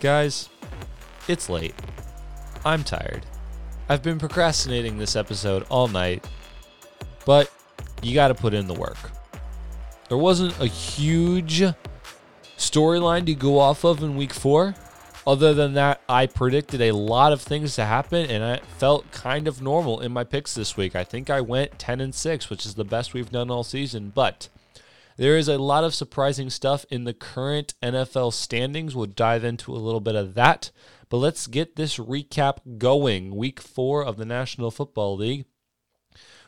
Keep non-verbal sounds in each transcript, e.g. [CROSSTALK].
Guys, it's late. I'm tired. I've been procrastinating this episode all night, but you got to put in the work. There wasn't a huge storyline to go off of in week four. Other than that, I predicted a lot of things to happen, and I felt kind of normal in my picks this week. I think I went 10 and 6, which is the best we've done all season, but there is a lot of surprising stuff in the current NFL standings. We'll dive into a little bit of that. But let's get this recap going. Week four of the National Football League.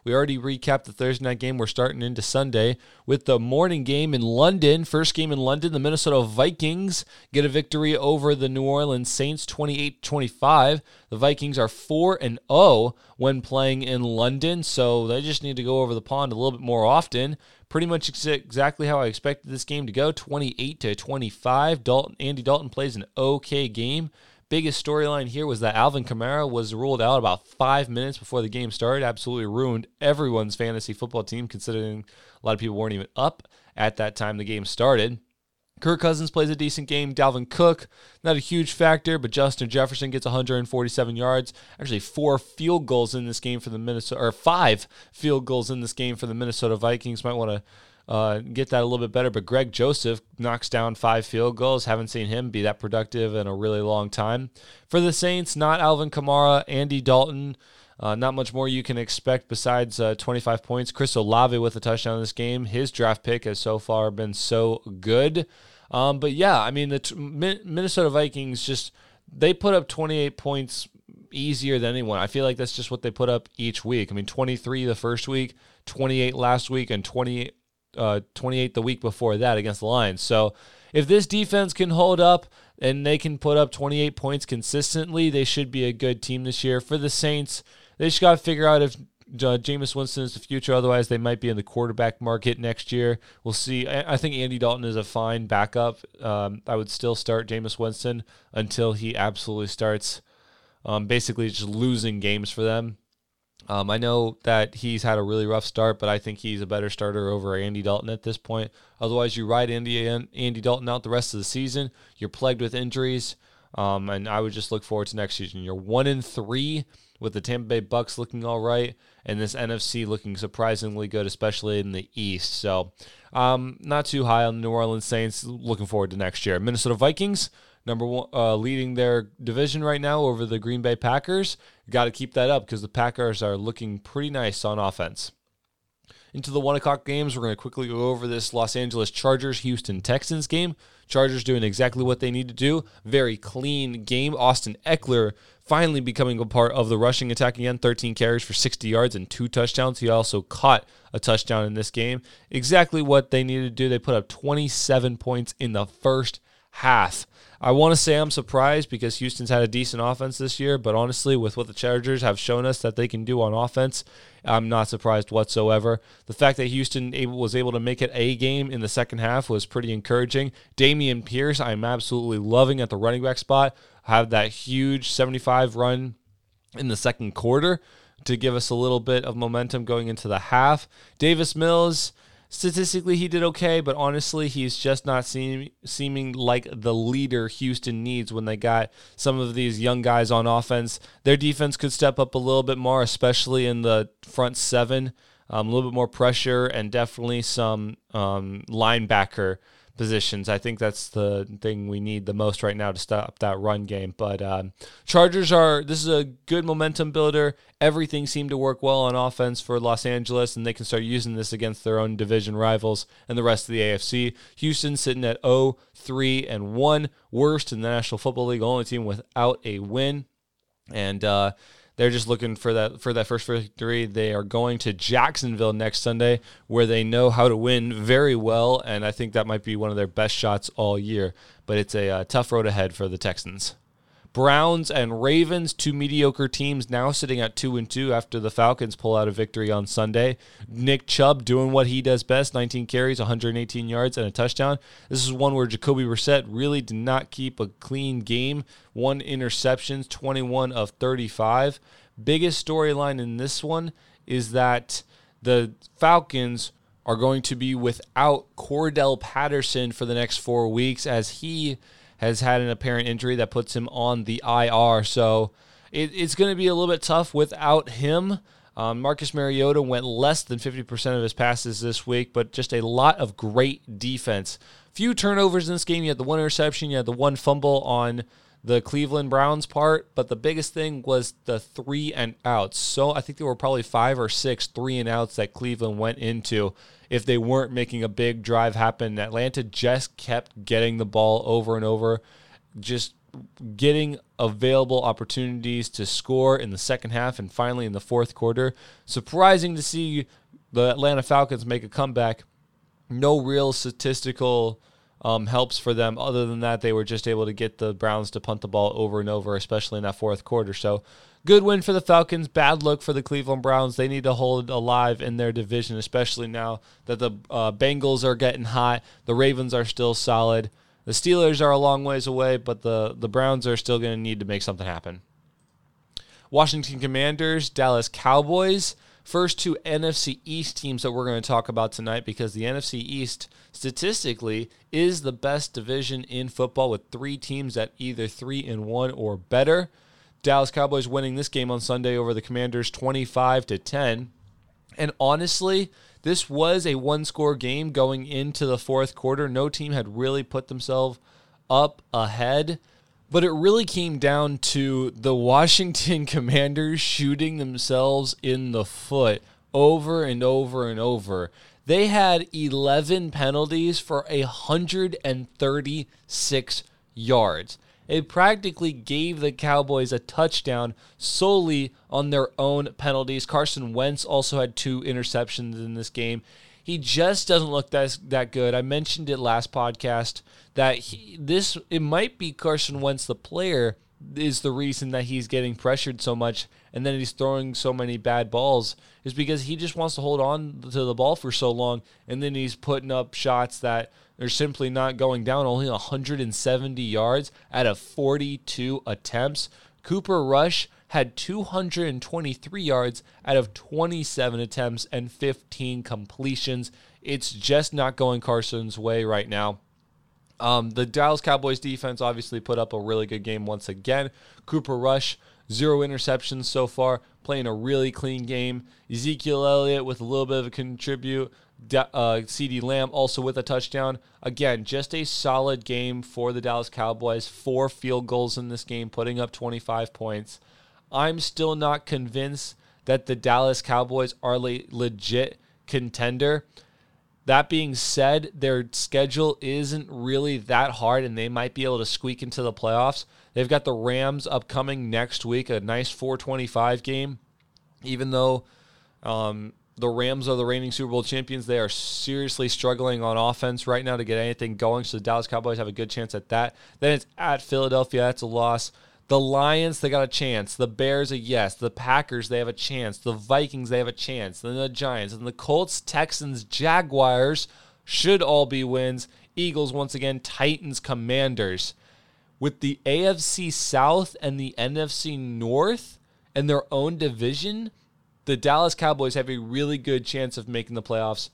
We already recapped the Thursday night game. We're starting into Sunday with the morning game in London. First game in London, the Minnesota Vikings get a victory over the New Orleans Saints 28-25. The Vikings are 4 and 0 when playing in London, so they just need to go over the pond a little bit more often. Pretty much exactly how I expected this game to go, 28 to 25. Dalton Andy Dalton plays an okay game biggest storyline here was that Alvin Kamara was ruled out about five minutes before the game started. Absolutely ruined everyone's fantasy football team, considering a lot of people weren't even up at that time the game started. Kirk Cousins plays a decent game. Dalvin Cook, not a huge factor, but Justin Jefferson gets 147 yards. Actually, four field goals in this game for the Minnesota, or five field goals in this game for the Minnesota Vikings. Might want to uh, get that a little bit better. But Greg Joseph knocks down five field goals. Haven't seen him be that productive in a really long time. For the Saints, not Alvin Kamara, Andy Dalton. Uh, not much more you can expect besides uh, 25 points. Chris Olave with a touchdown in this game. His draft pick has so far been so good. Um, but yeah, I mean, the t- Minnesota Vikings just, they put up 28 points easier than anyone. I feel like that's just what they put up each week. I mean, 23 the first week, 28 last week, and 28 uh, 28 the week before that against the Lions. So if this defense can hold up and they can put up 28 points consistently, they should be a good team this year. For the Saints, they just got to figure out if uh, Jameis Winston is the future. Otherwise, they might be in the quarterback market next year. We'll see. I, I think Andy Dalton is a fine backup. Um, I would still start Jameis Winston until he absolutely starts um, basically just losing games for them. Um, I know that he's had a really rough start, but I think he's a better starter over Andy Dalton at this point. Otherwise, you ride Andy Andy Dalton out the rest of the season. You're plagued with injuries, um, and I would just look forward to next season. You're one in three with the Tampa Bay Bucks looking all right, and this NFC looking surprisingly good, especially in the East. So, um, not too high on the New Orleans Saints. Looking forward to next year. Minnesota Vikings number one, uh, leading their division right now over the Green Bay Packers. Got to keep that up because the Packers are looking pretty nice on offense. Into the one o'clock games, we're going to quickly go over this Los Angeles Chargers Houston Texans game. Chargers doing exactly what they need to do. Very clean game. Austin Ekeler finally becoming a part of the rushing attack again. 13 carries for 60 yards and two touchdowns. He also caught a touchdown in this game. Exactly what they needed to do. They put up 27 points in the first half. I want to say I'm surprised because Houston's had a decent offense this year, but honestly, with what the Chargers have shown us that they can do on offense, I'm not surprised whatsoever. The fact that Houston able, was able to make it a game in the second half was pretty encouraging. Dameon Pierce, I'm absolutely loving at the running back spot. Have that huge 75 run in the second quarter to give us a little bit of momentum going into the half. Davis Mills statistically he did okay, but honestly, he's just not seem, seeming like the leader Houston needs when they got some of these young guys on offense. Their defense could step up a little bit more, especially in the front seven. Um, a little bit more pressure and definitely some um, linebacker positions. I think that's the thing we need the most right now to stop that run game. But um, Chargers are this is a good momentum builder. Everything seemed to work well on offense for Los Angeles, and they can start using this against their own division rivals and the rest of the AFC. Houston sitting at 0, 3, and 1, worst in the National Football League, only team without a win. And uh, they're just looking for that for that first victory. They are going to Jacksonville next Sunday, where they know how to win very well, and I think that might be one of their best shots all year. But it's a uh, tough road ahead for the Texans. Browns and Ravens, two mediocre teams now sitting at 2 and 2 after the Falcons pull out a victory on Sunday. Nick Chubb doing what he does best, 19 carries, 118 yards and a touchdown. This is one where Jacoby Brissett really did not keep a clean game. One interceptions, 21 of 35. Biggest storyline in this one is that the Falcons are going to be without Cordarrelle Patterson for the next 4 weeks as he has had an apparent injury that puts him on the IR. So it, it's going to be a little bit tough without him. Um, Marcus Mariota went less than 50% of his passes this week, but just a lot of great defense. Few turnovers in this game. You had the one interception, you had the one fumble on the Cleveland Browns part, but the biggest thing was the three and outs. So I think there were probably five or six three and outs that Cleveland went into if they weren't making a big drive happen. Atlanta just kept getting the ball over and over, just getting available opportunities to score in the second half and finally in the fourth quarter. Surprising to see the Atlanta Falcons make a comeback. No real statistical um, helps for them. Other than that, they were just able to get the Browns to punt the ball over and over, especially in that fourth quarter. So, good win for the Falcons. Bad look for the Cleveland Browns. They need to hold alive in their division, especially now that the uh, Bengals are getting hot. The Ravens are still solid. The Steelers are a long ways away, but the, the Browns are still going to need to make something happen. Washington Commanders, Dallas Cowboys first two NFC East teams that we're going to talk about tonight because the NFC East statistically is the best division in football with three teams at either 3 and 1 or better. Dallas Cowboys winning this game on Sunday over the Commanders 25 to 10. And honestly, this was a one-score game going into the fourth quarter. No team had really put themselves up ahead. But it really came down to the Washington [LAUGHS] Commanders shooting themselves in the foot over and over and over. They had 11 penalties for 136 yards. It practically gave the Cowboys a touchdown solely on their own penalties. Carson Wentz also had two interceptions in this game. He just doesn't look that that good. I mentioned it last podcast that he, this it might be Carson Wentz the player is the reason that he's getting pressured so much and then he's throwing so many bad balls is because he just wants to hold on to the ball for so long and then he's putting up shots that are simply not going down only 170 yards out of 42 attempts. Cooper Rush had 223 yards out of 27 attempts and 15 completions. It's just not going Carson's way right now. Um, the Dallas Cowboys defense obviously put up a really good game once again. Cooper Rush, zero interceptions so far, playing a really clean game. Ezekiel Elliott with a little bit of a contribute. Uh, CeeDee Lamb also with a touchdown. Again, just a solid game for the Dallas Cowboys. Four field goals in this game, putting up 25 points. I'm still not convinced that the Dallas Cowboys are a legit contender. That being said, their schedule isn't really that hard and they might be able to squeak into the playoffs. They've got the Rams upcoming next week, a nice 425 game. Even though um, the Rams are the reigning Super Bowl champions, they are seriously struggling on offense right now to get anything going. So the Dallas Cowboys have a good chance at that. Then it's at Philadelphia. That's a loss. The Lions, they got a chance. The Bears, a yes. The Packers, they have a chance. The Vikings, they have a chance. Then the Giants and the Colts, Texans, Jaguars should all be wins. Eagles, once again, Titans, Commanders. With the AFC South and the NFC North and their own division, the Dallas Cowboys have a really good chance of making the playoffs.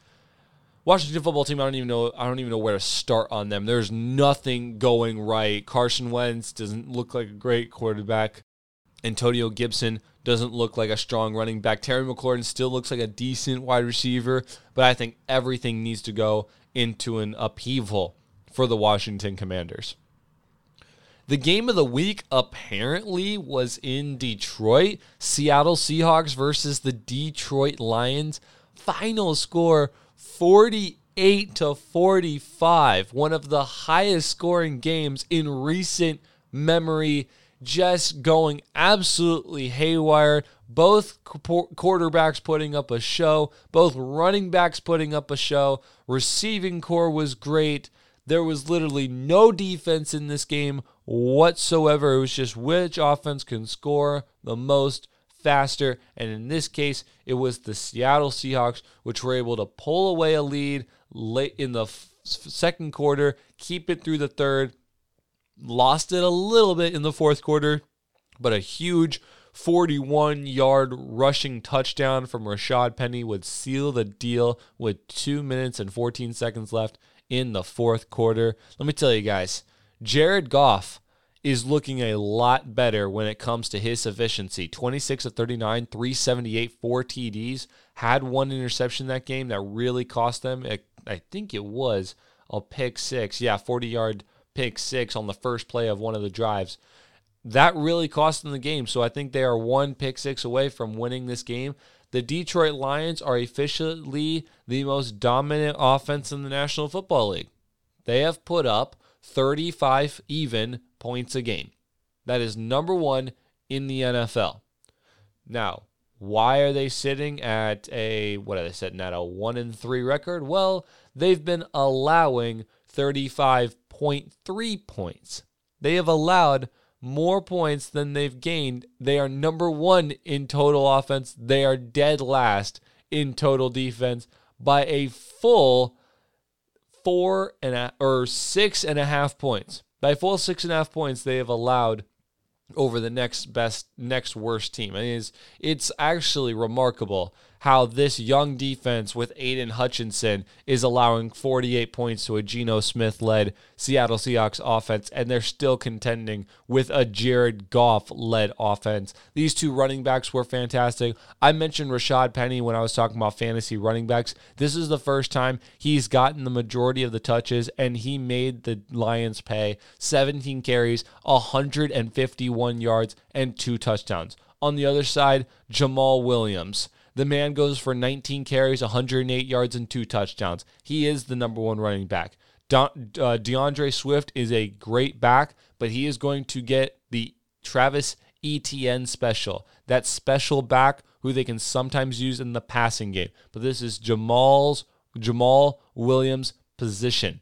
Washington football team, I don't even know. I don't even know where to start on them. There's nothing going right. Carson Wentz doesn't look like a great quarterback. Antonio Gibson doesn't look like a strong running back. Terry McLaurin still looks like a decent wide receiver, but I think everything needs to go into an upheaval for the Washington Commanders. The game of the week apparently was in Detroit. Seattle Seahawks versus the Detroit Lions. Final score 48 to 45, one of the highest scoring games in recent memory, just going absolutely haywire. Both quarterbacks putting up a show, both running backs putting up a show. Receiving corps was great. There was literally no defense in this game whatsoever. It was just which offense can score the most faster. And in this case, it was the Seattle Seahawks, which were able to pull away a lead late in the f- second quarter, keep it through the third, lost it a little bit in the fourth quarter, but a huge 41 yard rushing touchdown from Rashad Penny would seal the deal with two minutes and 14 seconds left in the fourth quarter. Let me tell you guys, Jared Goff is looking a lot better when it comes to his efficiency. 26 of 39, 378, four TDs. Had one interception that game that really cost them. I think it was a pick six. Yeah, 40 yard pick six on the first play of one of the drives. That really cost them the game. So I think they are one pick six away from winning this game. The Detroit Lions are officially the most dominant offense in the National Football League. They have put up 35 even points a game. That is number one in the NFL. Now, why are they sitting at a what are they sitting at a one and three record? Well, they've been allowing 35.3 points. They have allowed more points than they've gained. They are number one in total offense. They are dead last in total defense by a full four and a, or six and a half points. By full six and a half points, they have allowed over the next best, next worst team. I mean, it's, it's actually remarkable how this young defense with Aidan Hutchinson is allowing 48 points to a Geno Smith led Seattle Seahawks offense, and they're still contending with a Jared Goff led offense. These two running backs were fantastic. I mentioned Rashad Penny when I was talking about fantasy running backs. This is the first time he's gotten the majority of the touches, and he made the Lions pay 17 carries, 151 yards, and two touchdowns. On the other side, Jamaal Williams. The man goes for 19 carries, 108 yards, and two touchdowns. He is the number one running back. uh, D'Andre Swift is a great back, but he is going to get the Travis Etienne special. That special back who they can sometimes use in the passing game. But this is Jamaal's Jamaal Williams' position.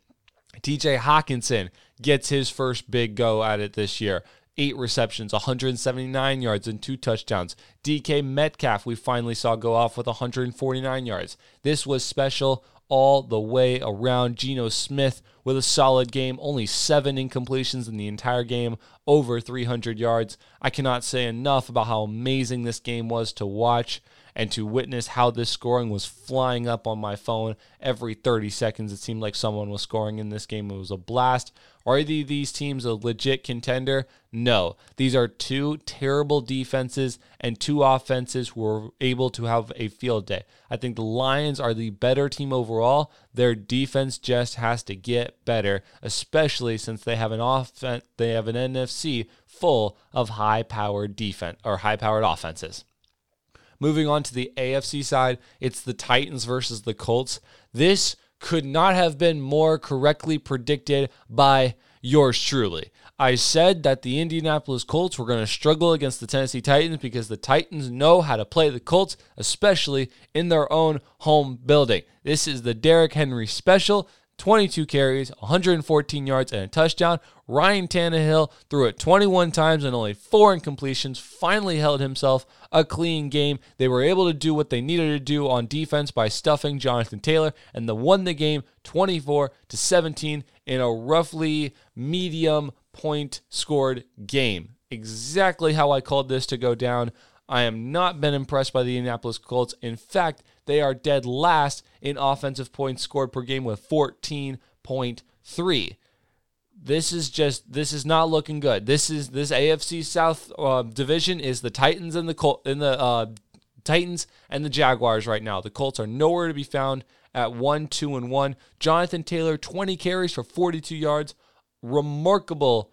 TJ Hockenson gets his first big go at it this year eight receptions, 179 yards, and two touchdowns. DK Metcalf, we finally saw go off with 149 yards. This was special all the way around. Geno Smith with a solid game, only seven incompletions in the entire game, over 300 yards. I cannot say enough about how amazing this game was to watch and to witness how this scoring was flying up on my phone every 30 seconds. It seemed like someone was scoring in this game. It was a blast. Are these teams a legit contender? No. These are two terrible defenses and two offenses who are able to have a field day. I think the Lions are the better team overall. Their defense just has to get better, especially since they have an offense they have an NFC full of high-powered defense or high-powered offenses. Moving on to the AFC side, it's the Titans versus the Colts. This could not have been more correctly predicted by yours truly. I said that the Indianapolis Colts were going to struggle against the Tennessee Titans because the Titans know how to play the Colts, especially in their own home building. This is the Derrick Henry special. 22 carries, 114 yards, and a touchdown. Ryan Tannehill threw it 21 times and only four incompletions. Finally held himself a clean game. They were able to do what they needed to do on defense by stuffing Jonathan Taylor, and they won the game 24 to 17 in a roughly medium point scored game. Exactly how I called this to go down. I am not been impressed by the Indianapolis Colts. In fact, they are dead last in offensive points scored per game with 14.3. This is just this is not looking good. This is this AFC South uh, division is the Titans and the Col- in the uh, Titans and the Jaguars right now. The Colts are nowhere to be found at 1 2 and 1. Jonathan Taylor 20 carries for 42 yards. Remarkable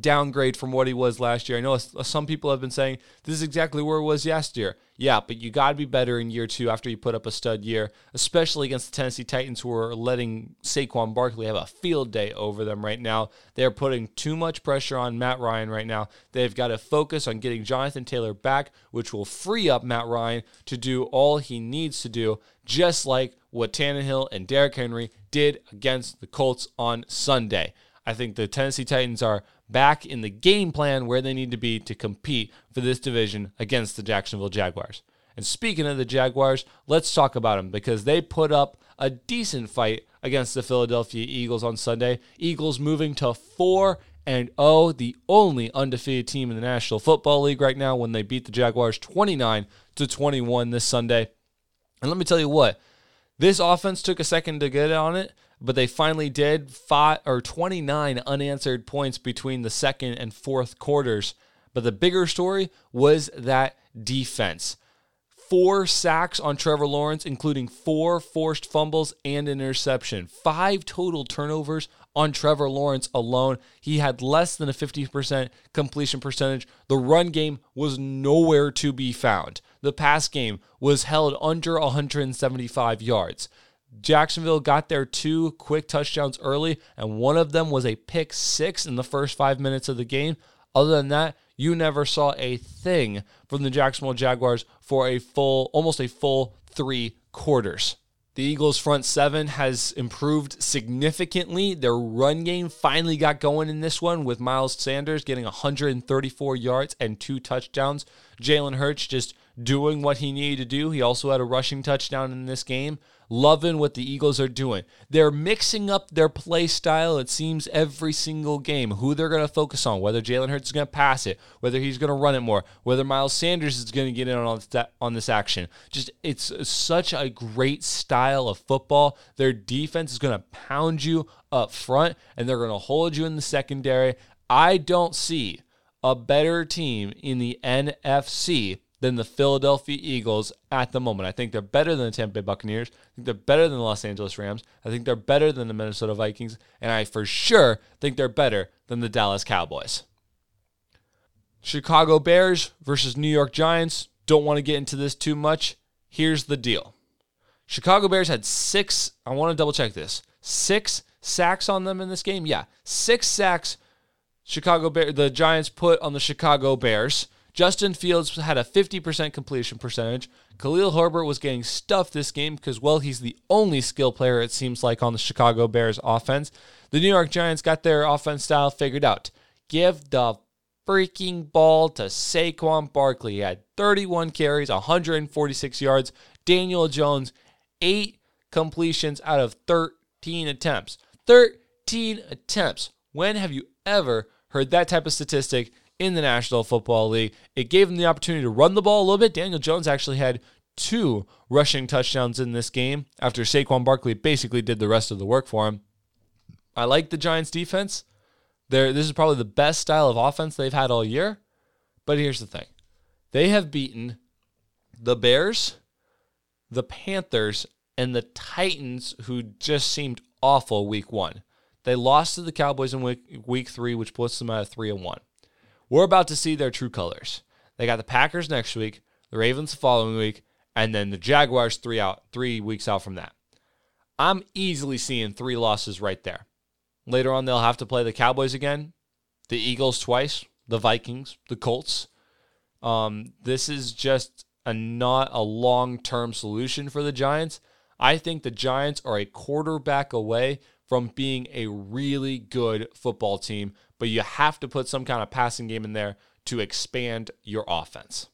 downgrade from what he was last year. I know some people have been saying this is exactly where it was last year. Yeah, but you got to be better in year two after you put up a stud year, especially against the Tennessee Titans, who are letting Saquon Barkley have a field day over them right now. They're putting too much pressure on Matt Ryan right now. They've got to focus on getting Jonathan Taylor back, which will free up Matt Ryan to do all he needs to do, just like what Tannehill and Derrick Henry did against the Colts on Sunday. I think the Tennessee Titans are back in the game plan where they need to be to compete for this division against the Jacksonville Jaguars. And speaking of the Jaguars, let's talk about them because they put up a decent fight against the Philadelphia Eagles on Sunday. Eagles moving to 4 and 0, the only undefeated team in the National Football League right now when they beat the Jaguars 29 to 21 this Sunday. And let me tell you what, this offense took a second to get on it, but they finally did. Five or 29 unanswered points between the second and fourth quarters. But the bigger story was that defense. Four sacks on Trevor Lawrence, including four forced fumbles and an interception. Five total turnovers on Trevor Lawrence alone. He had less than a 50% completion percentage. The run game was nowhere to be found. The pass game was held under 175 yards. Jacksonville got their two quick touchdowns early, and one of them was a pick six in the first five minutes of the game. Other than that, you never saw a thing from the Jacksonville Jaguars for a full, almost a full three quarters. The Eagles' front seven has improved significantly. Their run game finally got going in this one with Miles Sanders getting 134 yards and two touchdowns. Jalen Hurts just doing what he needed to do. He also had a rushing touchdown in this game. Loving what the Eagles are doing. They're mixing up their play style, it seems, every single game. Who they're going to focus on, whether Jalen Hurts is going to pass it, whether he's going to run it more, whether Miles Sanders is going to get in on, on this action. Just, it's such a great style of football. Their defense is going to pound you up front, and they're going to hold you in the secondary. I don't see a better team in the NFC than the Philadelphia Eagles at the moment. I think they're better than the Tampa Bay Buccaneers. I think they're better than the Los Angeles Rams. I think they're better than the Minnesota Vikings. And I for sure think they're better than the Dallas Cowboys. Chicago Bears versus New York Giants. Don't want to get into this too much. Here's the deal Chicago Bears had six, I want to double check this, six sacks on them in this game. Yeah, six sacks Chicago Bear, the Giants put on the Chicago Bears. Justin Fields had a 50% completion percentage. Khalil Herbert was getting stuffed this game because, well, he's the only skill player, it seems like, on the Chicago Bears offense. The New York Giants got their offense style figured out. Give the freaking ball to Saquon Barkley. He had 31 carries, 146 yards. Daniel Jones, eight completions out of 13 attempts. 13 attempts. When have you ever heard that type of statistic in the National Football League. It gave him the opportunity to run the ball a little bit. Daniel Jones actually had two rushing touchdowns in this game after Saquon Barkley basically did the rest of the work for him. I like the Giants defense. They're, this is probably the best style of offense they've had all year. But here's the thing they have beaten the Bears, the Panthers, and the Titans, who just seemed awful week one. They lost to the Cowboys in week, week three, which puts them at a three and one. We're about to see their true colors. They got the Packers next week, the Ravens the following week, and then the Jaguars three out three weeks out from that. I'm easily seeing three losses right there. Later on, they'll have to play the Cowboys again, the Eagles twice, the Vikings, the Colts. Um, this is just a not a long term solution for the Giants. I think the Giants are a quarterback away from being a really good football team but you have to put some kind of passing game in there to expand your offense.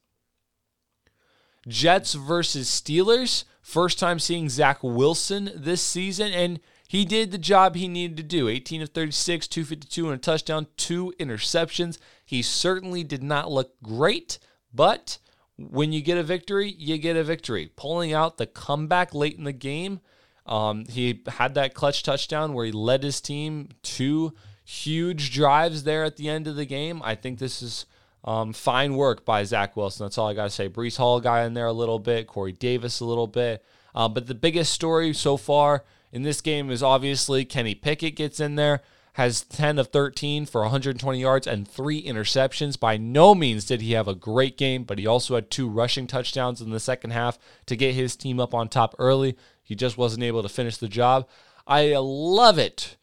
Jets versus Steelers. First time seeing Zach Wilson this season, and he did the job he needed to do 18 of 36, 252, and a touchdown, two interceptions. He certainly did not look great, but when you get a victory, you get a victory. Pulling out the comeback late in the game, um, he had that clutch touchdown where he led his team to huge drives there at the end of the game. I think this is um, fine work by Zach Wilson. That's all I got to say. Breece Hall guy in there a little bit, Corey Davis a little bit. Uh, but the biggest story so far in this game is obviously Kenny Pickett gets in there. has 10 of 13 for 120 yards and three interceptions. By no means did he have a great game, but he also had two rushing touchdowns in the second half to get his team up on top early. He just wasn't able to finish the job. I love it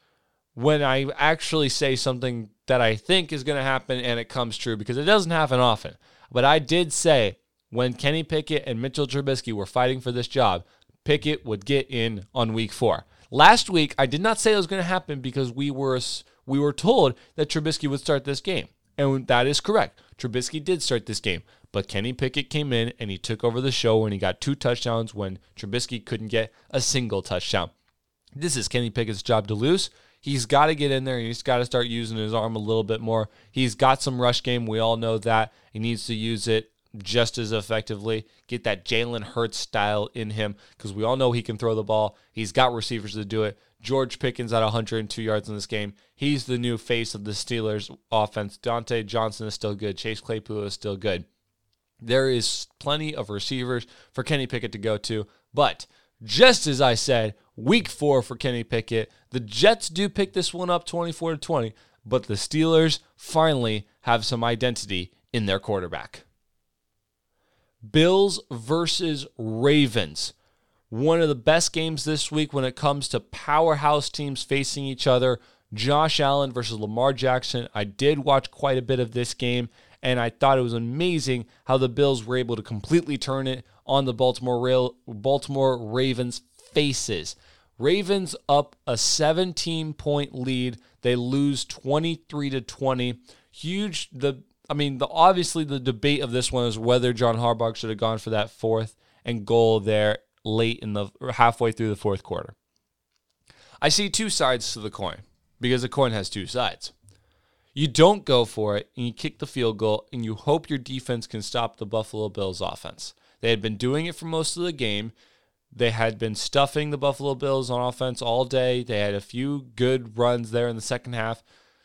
when I actually say something that I think is going to happen and it comes true because it doesn't happen often. But I did say when Kenny Pickett and Mitchell Trubisky were fighting for this job, Pickett would get in on week four. Last week, I did not say it was going to happen because we were we were told that Trubisky would start this game, and that is correct. Trubisky did start this game, but Kenny Pickett came in and he took over the show and he got two touchdowns when Trubisky couldn't get a single touchdown. This is Kenny Pickett's job to lose. He's got to get in there. He's got to start using his arm a little bit more. He's got some rush game. We all know that. He needs to use it just as effectively. Get that Jalen Hurts style in him because we all know he can throw the ball. He's got receivers to do it. George Pickens at 102 yards in this game. He's the new face of the Steelers offense. Diontae Johnson is still good. Chase Claypool is still good. There is plenty of receivers for Kenny Pickett to go to. But just as I said, week four for Kenny Pickett, the Jets do pick this one up 24 to 20, but the Steelers finally have some identity in their quarterback. Bills versus Ravens. One of the best games this week when it comes to powerhouse teams facing each other. Josh Allen versus Lamar Jackson. I did watch quite a bit of this game, and I thought it was amazing how the Bills were able to completely turn it on the Baltimore Rail, Baltimore Ravens faces. Ravens up a 17 point lead. They lose 23 to 20. Huge the I mean, the obviously the debate of this one is whether John Harbaugh should have gone for that fourth and goal there late in the halfway through the fourth quarter. I see two sides to the coin because the coin has two sides. You don't go for it and you kick the field goal and you hope your defense can stop the Buffalo Bills offense. They had been doing it for most of the game. They had been stuffing the Buffalo Bills on offense all day. They had a few good runs there in the second half.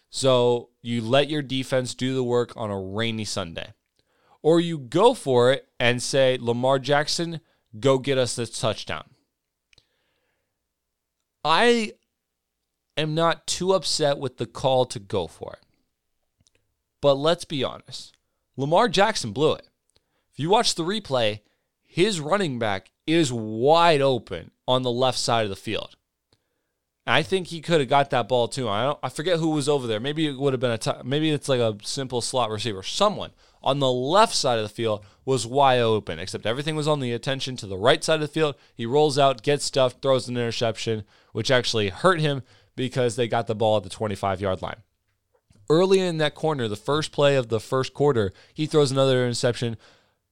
So you let your defense do the work on a rainy Sunday. Or you go for it and say, Lamar Jackson, go get us this touchdown. I am not too upset with the call to go for it. But let's be honest Lamar Jackson blew it. If you watch the replay, his running back is wide open on the left side of the field. I think he could have got that ball too. I don't, I forget who was over there. Maybe it would have been a t- maybe it's like a simple slot receiver. Someone on the left side of the field was wide open, except everything was on the attention to the right side of the field. He rolls out, gets stuffed, throws an interception, which actually hurt him because they got the ball at the 25 yard line. Early in that corner, the first play of the first quarter, he throws another interception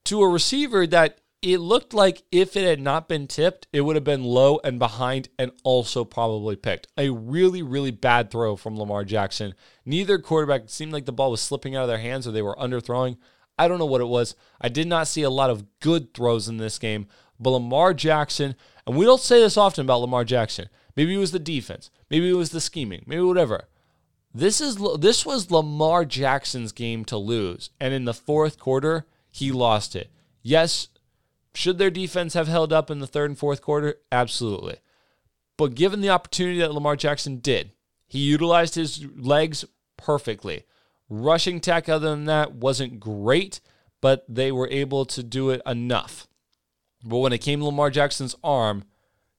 to a receiver that it looked like if it had not been tipped, it would have been low and behind and also probably picked. A really, really bad throw from Lamar Jackson. Neither quarterback seemed like the ball was slipping out of their hands or they were underthrowing. I don't know what it was. I did not see a lot of good throws in this game, but Lamar Jackson, and we don't say this often about Lamar Jackson. Maybe it was the defense, maybe it was the scheming, maybe whatever. This is this was Lamar Jackson's game to lose, and in the fourth quarter, he lost it. Yes, should their defense have held up in the third and fourth quarter? Absolutely. But given the opportunity that Lamar Jackson did, he utilized his legs perfectly. Rushing tech, other than that, wasn't great, but they were able to do it enough. But when it came to Lamar Jackson's arm,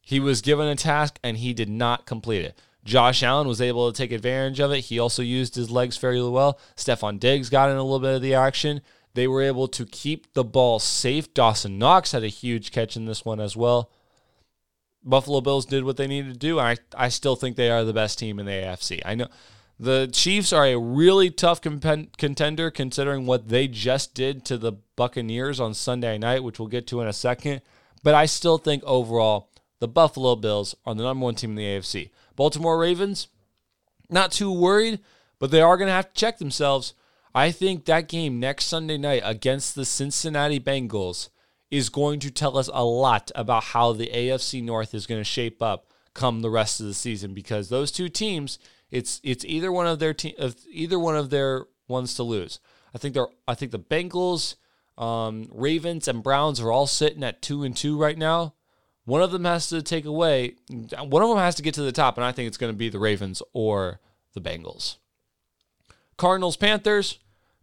he was given a task and he did not complete it. Josh Allen was able to take advantage of it. He also used his legs fairly well. Stefon Diggs got in a little bit of the action. They were able to keep the ball safe. Dawson Knox had a huge catch in this one as well. Buffalo Bills did what they needed to do. I, I still think they are the best team in the AFC. I know the Chiefs are a really tough contender considering what they just did to the Buccaneers on Sunday night, which we'll get to in a second. But I still think overall the Buffalo Bills are the number one team in the AFC. Baltimore Ravens, not too worried, but they are going to have to check themselves I think that game next Sunday night against the Cincinnati Bengals is going to tell us a lot about how the AFC North is going to shape up come the rest of the season because those two teams it's it's either one of their te- either one of their ones to lose. I think they're I think the Bengals, um, Ravens and Browns are all sitting at 2 and 2 right now. One of them has to take away one of them has to get to the top and I think it's going to be the Ravens or the Bengals. Cardinals Panthers,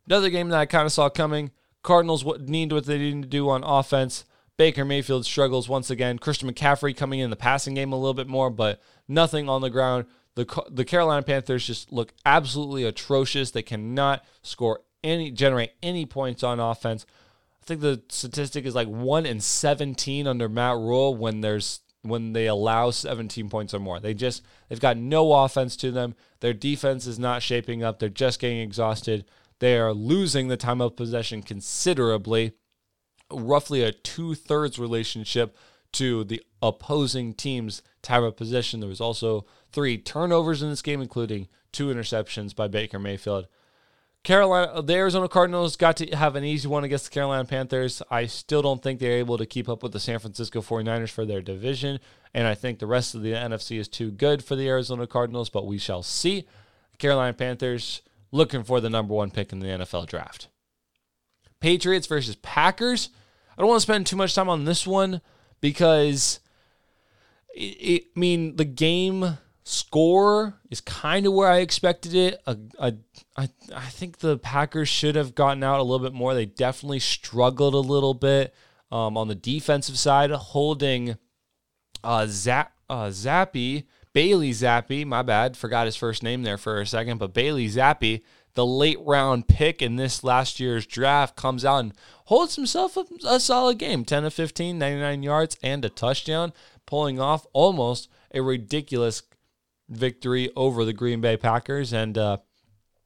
another game that I kind of saw coming. Cardinals need what they need to do on offense. Baker Mayfield struggles once again. Christian McCaffrey coming in the passing game a little bit more, but nothing on the ground. The the Carolina Panthers just look absolutely atrocious. They cannot score any generate any points on offense. Think the statistic is like 1 in 17 under Matt Rhule when there's when they allow 17 points or more. They just they've got no offense to them. Their defense is not shaping up. They're just getting exhausted. They are losing the time of possession considerably, roughly a two thirds relationship to the opposing team's time of possession. There was also three turnovers in this game, including two interceptions by Baker Mayfield. Carolina, uh, the Arizona Cardinals got to have an easy one against the Carolina Panthers. I still don't think they're able to keep up with the San Francisco 49ers for their division. And I think the rest of the NFC is too good for the Arizona Cardinals, but we shall see. Carolina Panthers looking for the number one pick in the NFL draft. Patriots versus Packers. I don't want to spend too much time on this one because, it, it, I mean, the game score is kind of where I expected it. A, a, I, I think the Packers should have gotten out a little bit more. They definitely struggled a little bit um, on the defensive side, holding uh, Zap, uh, Zappe, Bailey Zappe. my bad, forgot his first name there for a second, but Bailey Zappe the late round pick in this last year's draft, comes out and holds himself a, a solid game 10 to 15, 99 yards, and a touchdown, pulling off almost a ridiculous victory over the Green Bay Packers. And uh,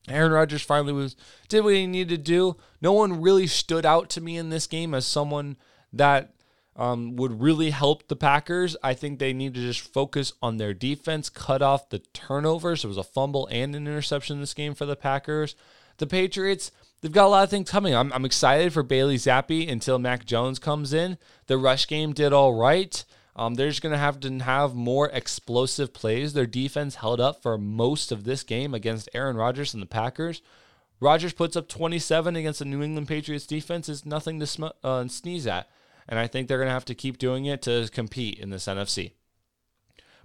Aaron Rodgers finally was did what he needed to do. No one really stood out to me in this game as someone that um, would really help the Packers. I think they need to just focus on their defense, cut off the turnovers. There was a fumble and an interception in this game for the Packers. The Patriots, they've got a lot of things coming. I'm, I'm excited for Bailey Zappe until Mac Jones comes in. The rush game did all right. Um, they're just going to have to have more explosive plays. Their defense held up for most of this game against Aaron Rodgers and the Packers. Rodgers puts up 27 against the New England Patriots defense is nothing to sm- uh, sneeze at. And I think they're going to have to keep doing it to compete in this NFC.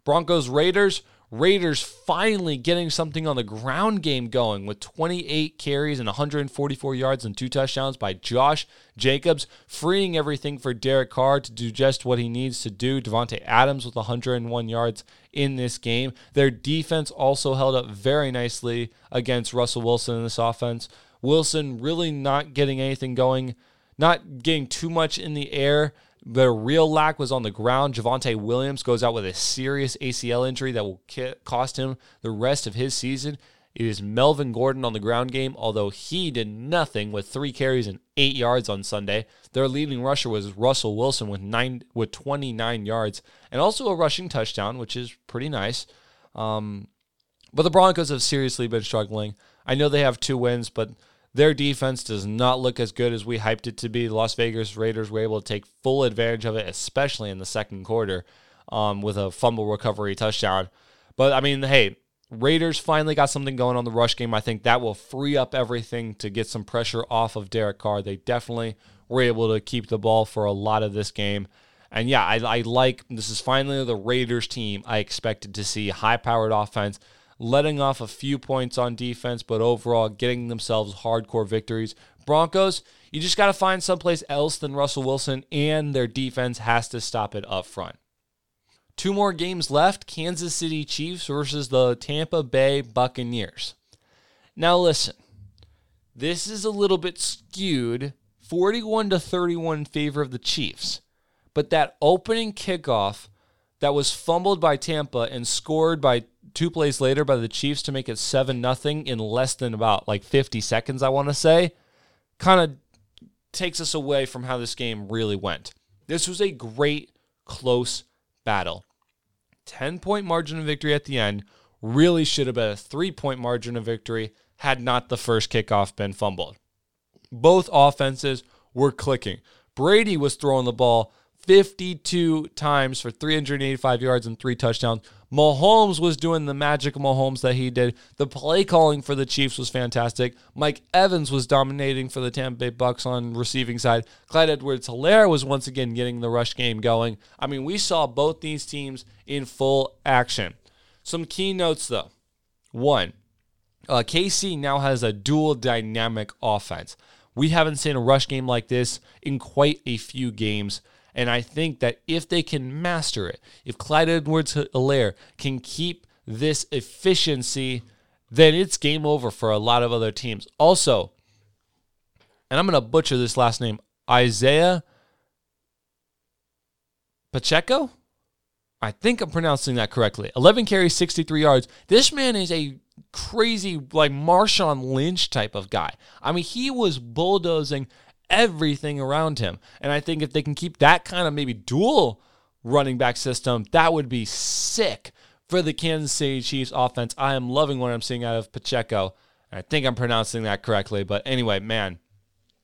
Broncos Raiders. Raiders finally getting something on the ground game going with 28 carries and 144 yards and two touchdowns by Josh Jacobs, freeing everything for Derek Carr to do just what he needs to do. Davante Adams with 101 yards in this game. Their defense also held up very nicely against Russell Wilson in this offense. Wilson really not getting anything going, not getting too much in the air. The real lack was on the ground. Javonte Williams goes out with a serious ACL injury that will cost him the rest of his season. It is Melvin Gordon on the ground game, although he did nothing with three carries and eight yards on Sunday. Their leading rusher was Russell Wilson with nine with 29 yards and also a rushing touchdown, which is pretty nice. Um, but the Broncos have seriously been struggling. I know they have two wins, but their defense does not look as good as we hyped it to be. The Las Vegas Raiders were able to take full advantage of it, especially in the second quarter um, with a fumble recovery touchdown. But I mean, hey, Raiders finally got something going on the rush game. I think that will free up everything to get some pressure off of Derek Carr. They definitely were able to keep the ball for a lot of this game. And yeah, I, I like this is finally the Raiders team I expected to see high powered offense letting off a few points on defense, but overall getting themselves hardcore victories. Broncos, you just got to find someplace else than Russell Wilson, and their defense has to stop it up front. Two more games left Kansas City Chiefs versus the Tampa Bay Buccaneers. Now, listen, this is a little bit skewed 41 to 31 in favor of the Chiefs, but that opening kickoff that was fumbled by Tampa and scored by two plays later by the Chiefs to make it 7 nothing in less than about like 50 seconds, I want to say, kind of takes us away from how this game really went. This was a great, close battle. 10 point margin of victory at the end really should have been a three point margin of victory had not the first kickoff been fumbled. Both offenses were clicking. Brady was throwing the ball 52 times for 385 yards and three touchdowns. Mahomes was doing the magic Mahomes that he did. The play calling for the Chiefs was fantastic. Mike Evans was dominating for the Tampa Bay Bucks on receiving side. Clyde Edwards-Helaire was once again getting the rush game going. I mean, we saw both these teams in full action. Some key notes though. One, Uh, KC now has a dual dynamic offense. We haven't seen a rush game like this in quite a few games. And I think that if they can master it, if Clyde Edwards Helaire can keep this efficiency, then it's game over for a lot of other teams. Also, and I'm going to butcher this last name, Isaiah Pacheco? I think I'm pronouncing that correctly. 11 carries, 63 yards. This man is a crazy, like Marshawn Lynch type of guy. I mean, he was bulldozing everything around him. And I think if they can keep that kind of maybe dual running back system, that would be sick for the Kansas City Chiefs offense. I am loving what I'm seeing out of Pacheco. I think I'm pronouncing that correctly. But anyway, man,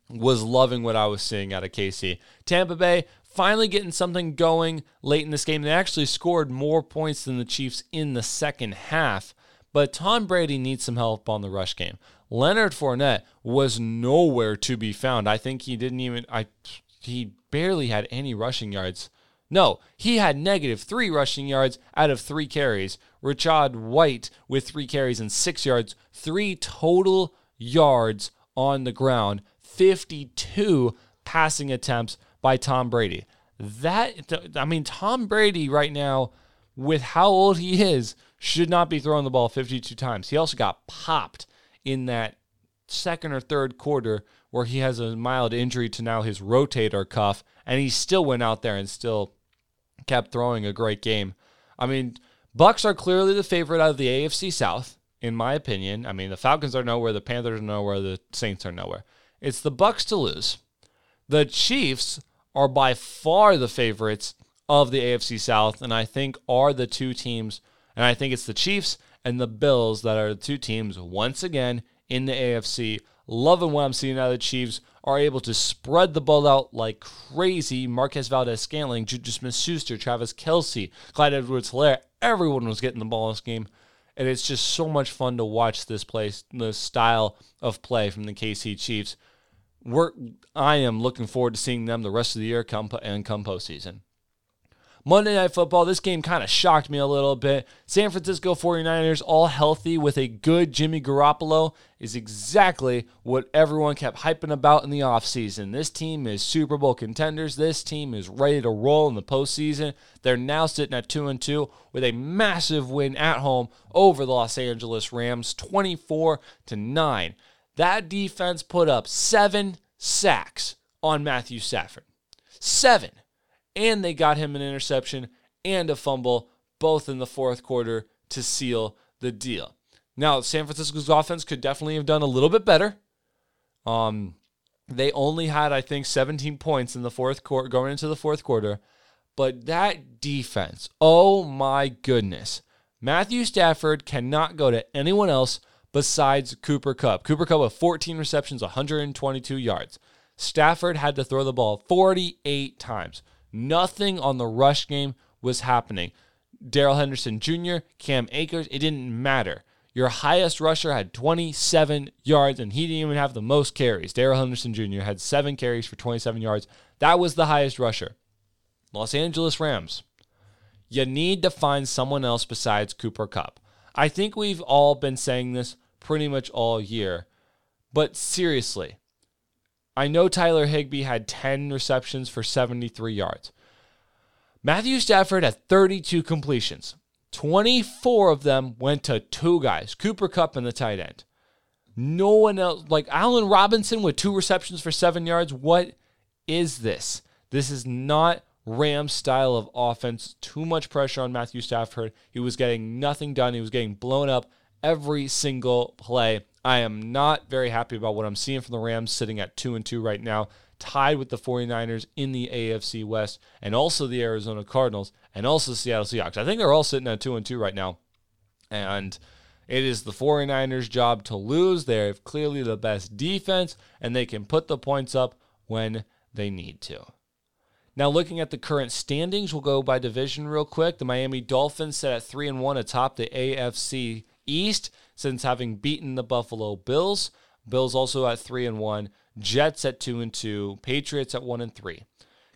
was loving what I was seeing out of KC. Tampa Bay finally getting something going late in this game. They actually scored more points than the Chiefs in the second half. But Tom Brady needs some help on the rush game. Leonard Fournette was nowhere to be found. I think he didn't even I he barely had any rushing yards. No, he had negative three rushing yards out of three carries. Rachaad White with three carries and six yards, three total yards on the ground, 52 passing attempts by Tom Brady. That I mean, Tom Brady right now, with how old he is, should not be throwing the ball 52 times. He also got popped in that second or third quarter where he has a mild injury to now his rotator cuff, and he still went out there and still kept throwing a great game. I mean, Bucs are clearly the favorite out of the AFC South, in my opinion. I mean, the Falcons are nowhere, the Panthers are nowhere, the Saints are nowhere. It's the Bucs to lose. The Chiefs are by far the favorites of the AFC South, and I think are the two teams and I think it's the Chiefs and the Bills that are the two teams once again in the AFC. Loving what I'm seeing out of the Chiefs are able to spread the ball out like crazy. Marquez Valdes Scantling, Juju Smith Schuster, Travis Kelce, Clyde Edwards Helaire. Everyone was getting the ball in this game. And it's just so much fun to watch this play, the style of play from the KC Chiefs. We're, I am looking forward to seeing them the rest of the year come and come postseason. Monday Night Football, this game kind of shocked me a little bit. San Francisco 49ers, all healthy with a good Jimmy Garoppolo, is exactly what everyone kept hyping about in the offseason. This team is Super Bowl contenders. This team is ready to roll in the postseason. They're now sitting at 2 and 2 with a massive win at home over the Los Angeles Rams, 24 to 9. That defense put up seven sacks on Matthew Stafford. Seven and they got him an interception and a fumble, both in the fourth quarter to seal the deal. Now, San Francisco's offense could definitely have done a little bit better. Um, they only had, I think, 17 points in the fourth quarter, going into the fourth quarter. But that defense, oh my goodness. Matthew Stafford cannot go to anyone else besides Cooper Kupp. Cooper Kupp with 14 receptions, 122 yards. Stafford had to throw the ball 48 times. Nothing on the rush game was happening. Darrell Henderson Jr., Cam Akers, it didn't matter. Your highest rusher had 27 yards, and he didn't even have the most carries. Darrell Henderson Jr. had seven carries for 27 yards. That was the highest rusher. Los Angeles Rams. You need to find someone else besides Cooper Kupp. I think we've all been saying this pretty much all year. But seriously, I know Tyler Higbee had 10 receptions for 73 yards. Matthew Stafford had 32 completions. 24 of them went to two guys, Cooper Kupp and the tight end. No one else, like Allen Robinson with two receptions for seven yards. What is this? This is not Rams style of offense. Too much pressure on Matthew Stafford. He was getting nothing done. He was getting blown up every single play. I am not very happy about what I'm seeing from the Rams sitting at 2 and 2 right now, tied with the 49ers in the AFC West and also the Arizona Cardinals and also the Seattle Seahawks. I think they're all sitting at 2 and 2 right now. And it is the 49ers' job to lose. They have clearly the best defense and they can put the points up when they need to. Now, looking at the current standings, we'll go by division real quick. The Miami Dolphins set at 3 and 1 atop the AFC East since having beaten the Buffalo Bills. Bills also at 3 and 1, Jets at 2 and 2, Patriots at 1 and 3.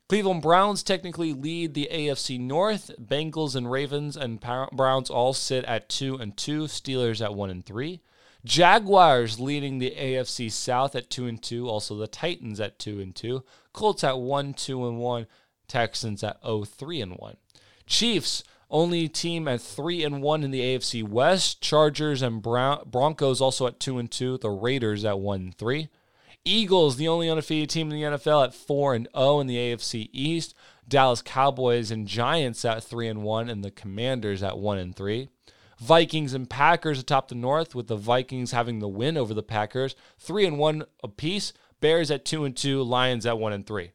Cleveland Browns technically lead the AFC North. Bengals and Ravens and Browns all sit at 2 and 2, Steelers at 1 and 3. Jaguars leading the AFC South at 2 and 2, also the Titans at 2 and 2, Colts at 1 2 and 1, Texans at 0 3 and 1. Chiefs only team at 3 and 1 in the AFC West, Chargers and Broncos also at 2 and 2, the Raiders at 1 and 3. Eagles, the only undefeated team in the NFL at 4 and 0 in the AFC East. Dallas Cowboys and Giants at 3 and 1 and the Commanders at 1 and 3. Vikings and Packers atop the North with the Vikings having the win over the Packers, 3 and 1 apiece. Bears at 2 and 2, Lions at 1 and 3.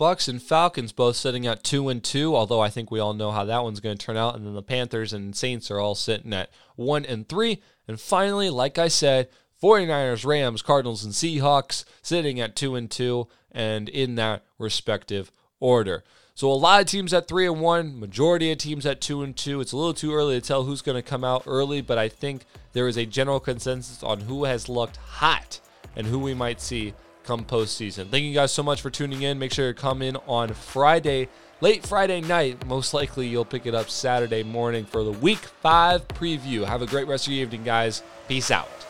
Bucs and Falcons both sitting at 2 and 2, although I think we all know how that one's going to turn out and then the Panthers and Saints are all sitting at 1 and 3. And finally, like I said, 49ers, Rams, Cardinals, and Seahawks sitting at 2 and 2 and in that respective order. So a lot of teams at 3 and 1, majority of teams at 2 and 2. It's a little too early to tell who's going to come out early, but I think there is a general consensus on who has looked hot and who we might see come postseason. Thank you guys so much for tuning in. Make sure to come in on Friday, late Friday night. Most likely you'll pick it up Saturday morning for the week 5 preview. Have a great rest of your evening, guys. Peace out.